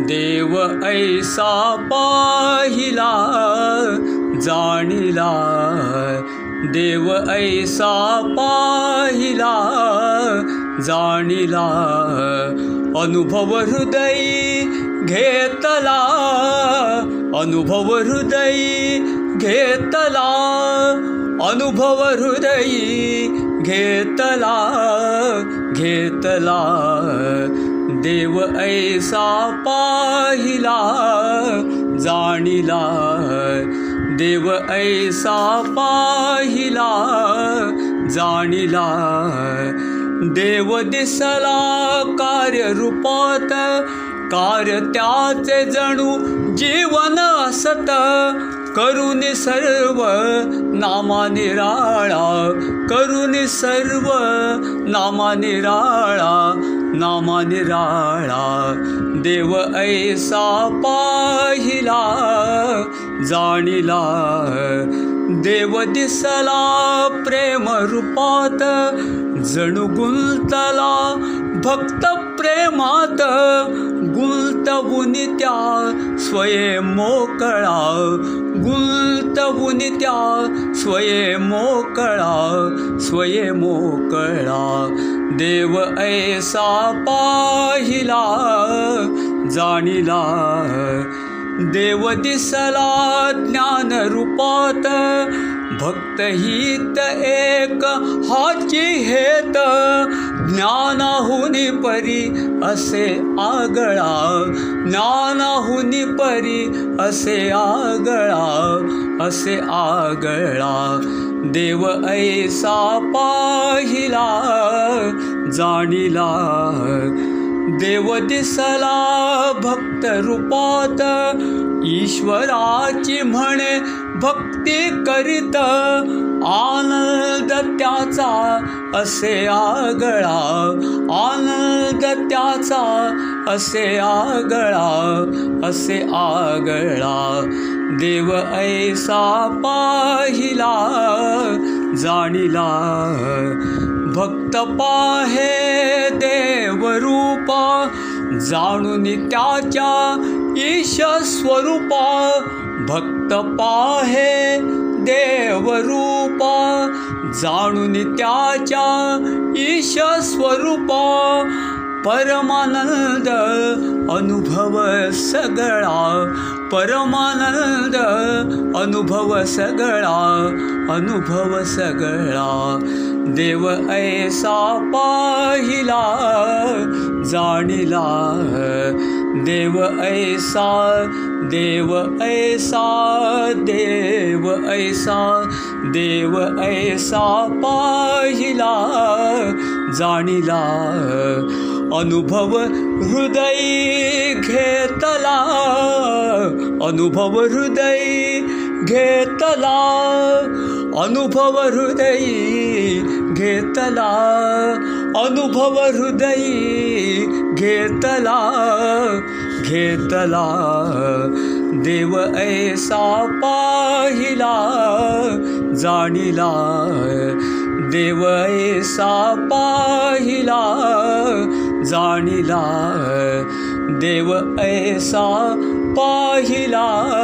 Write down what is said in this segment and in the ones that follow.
देव ऐसा पाहिला जाणिला। देव ऐसा पाहिला जाणिला। अनुभव हृदय घेतला अनुभव हृदय घेतला। अनुभव हृदय घेतला घेतला देव ऐसा पाहिला जाणिला। देव ऐसा पाहिला जाणिला। देव दिसला कार्यरूपात कार्य त्याचे जणू जीवन असत। करुणी सर्व नामा निराळा करुणी सर्व नामा निराळा नामा निराळा देव ऐसा पाहिला जाणिला देव दिसला प्रेम रूपात जणू गुंतला भक्त प्रेमात गुंतवून त्या स्वये मोकळा गुंतवून त्या स्वये मोकळा स्वये मोकळा। देव ऐसा पाहिला जाणिला। देव दिसला ज्ञान रूपात भक्तहित एक हाची हेत ज्ञानाहुनी परी असे आगळा ज्ञानाहुनी परी असे आगळा असे आगळा. देव ऐसा पाहिला जाणिला देव दिसला भक्त रूपात ईश्वराची म्हणे भक्ती करीत आनंद त्याचा असे आगळा आनंद त्याचा असे आगळा असे आगळा. देव ऐसा पाहिला जाणिला भक्त पाहे देवरूपा जाणून त्याच्या ईश स्वरूपा भक्त पाहे देवरूपा जाणून त्याच्या ईश स्वरूपा परमानंद अनुभव सगळा परमानंद अनुभव सगळा अनुभव सगळा देव ऐसा पाहिला जाणिला देव ऐसा देव ऐसा देव ऐसा देव ऐसा पाहिला जाणिला अनुभव हृदय घेतला अनुभव हृदय घेतला अनुभव हृदय घेतला अनुभव हृदय घेतला घेतला. देव ऐसा पाहिला जाणिला. देव ऐसा पाहिला जाणिला. देव ऐसा पाहिला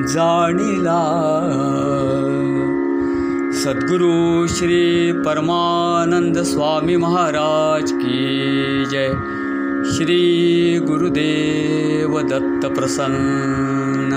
जाणिला। सद्गुरु श्री परमानंद स्वामी महाराज की जय। श्री गुरुदेव दत्त प्रसन्न